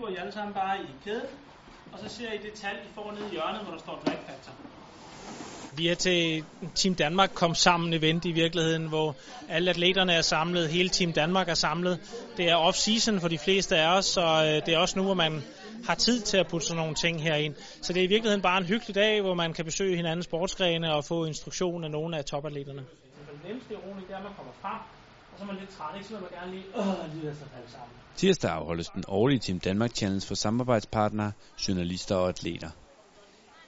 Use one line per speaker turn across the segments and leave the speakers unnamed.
hiver I alle sammen bare i kæden, og så ser I det tal, I får nede i hjørnet, hvor der står drag factor. Vi er til Team Danmark kom sammen event i virkeligheden, hvor alle atleterne er samlet, hele Team Danmark er samlet. Det er off-season for de fleste af os, så øh, det er også nu, hvor man har tid til at putte sådan nogle ting her ind. Så det er i virkeligheden bare en hyggelig dag, hvor man kan besøge hinandens sportsgrene og få instruktion af nogle af topatleterne. Den nemmeste roning, det er, at man kommer frem, og så er man lidt træt, ikke? så vil man gerne lige, åh, lige så falde sammen.
Tirsdag afholdes den årlige Team Danmark Challenge for samarbejdspartnere, journalister og atleter.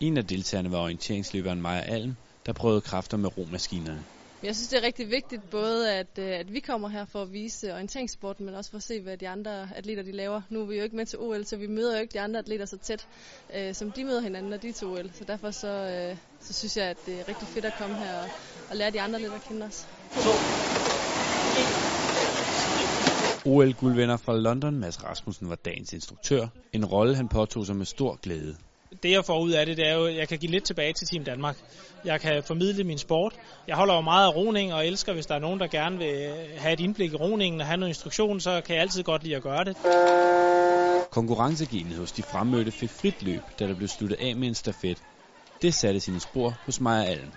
En af deltagerne var orienteringsløberen Maja Alm, der prøvede kræfter med romaskinerne.
Jeg synes, det er rigtig vigtigt både, at, øh, at vi kommer her for at vise orienteringssporten, men også for at se, hvad de andre atleter de laver. Nu er vi jo ikke med til OL, så vi møder jo ikke de andre atleter så tæt, øh, som de møder hinanden, når de er til OL. Så derfor så, øh, så synes jeg, at det er rigtig fedt at komme her og, og lære de andre lidt at kende os.
OL-guldvinder fra London, Mads Rasmussen, var dagens instruktør. En rolle, han påtog sig med stor glæde.
Det jeg får ud af det, det er jo, at jeg kan give lidt tilbage til Team Danmark. Jeg kan formidle min sport. Jeg holder jo meget af roning og elsker, hvis der er nogen, der gerne vil have et indblik i roningen og have noget instruktion, så kan jeg altid godt lide at gøre det.
Konkurrencegenet hos de fremmødte fik frit løb, da der blev sluttet af med en stafet. Det satte sine spor hos Maja Allen.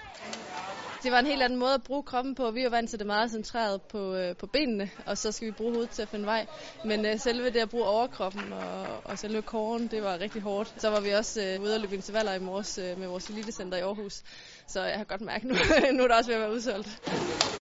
Det var en helt anden måde at bruge kroppen på. Vi er vant til det meget centreret på, øh, på benene, og så skal vi bruge hovedet til at finde vej. Men øh, selve det at bruge overkroppen og, og selve kåren, det var rigtig hårdt. Så var vi også øh, ude og løbe intervaller i morges øh, med vores elitecenter i Aarhus. Så jeg har godt mærket nu, nu er der også ved at være udsolgt.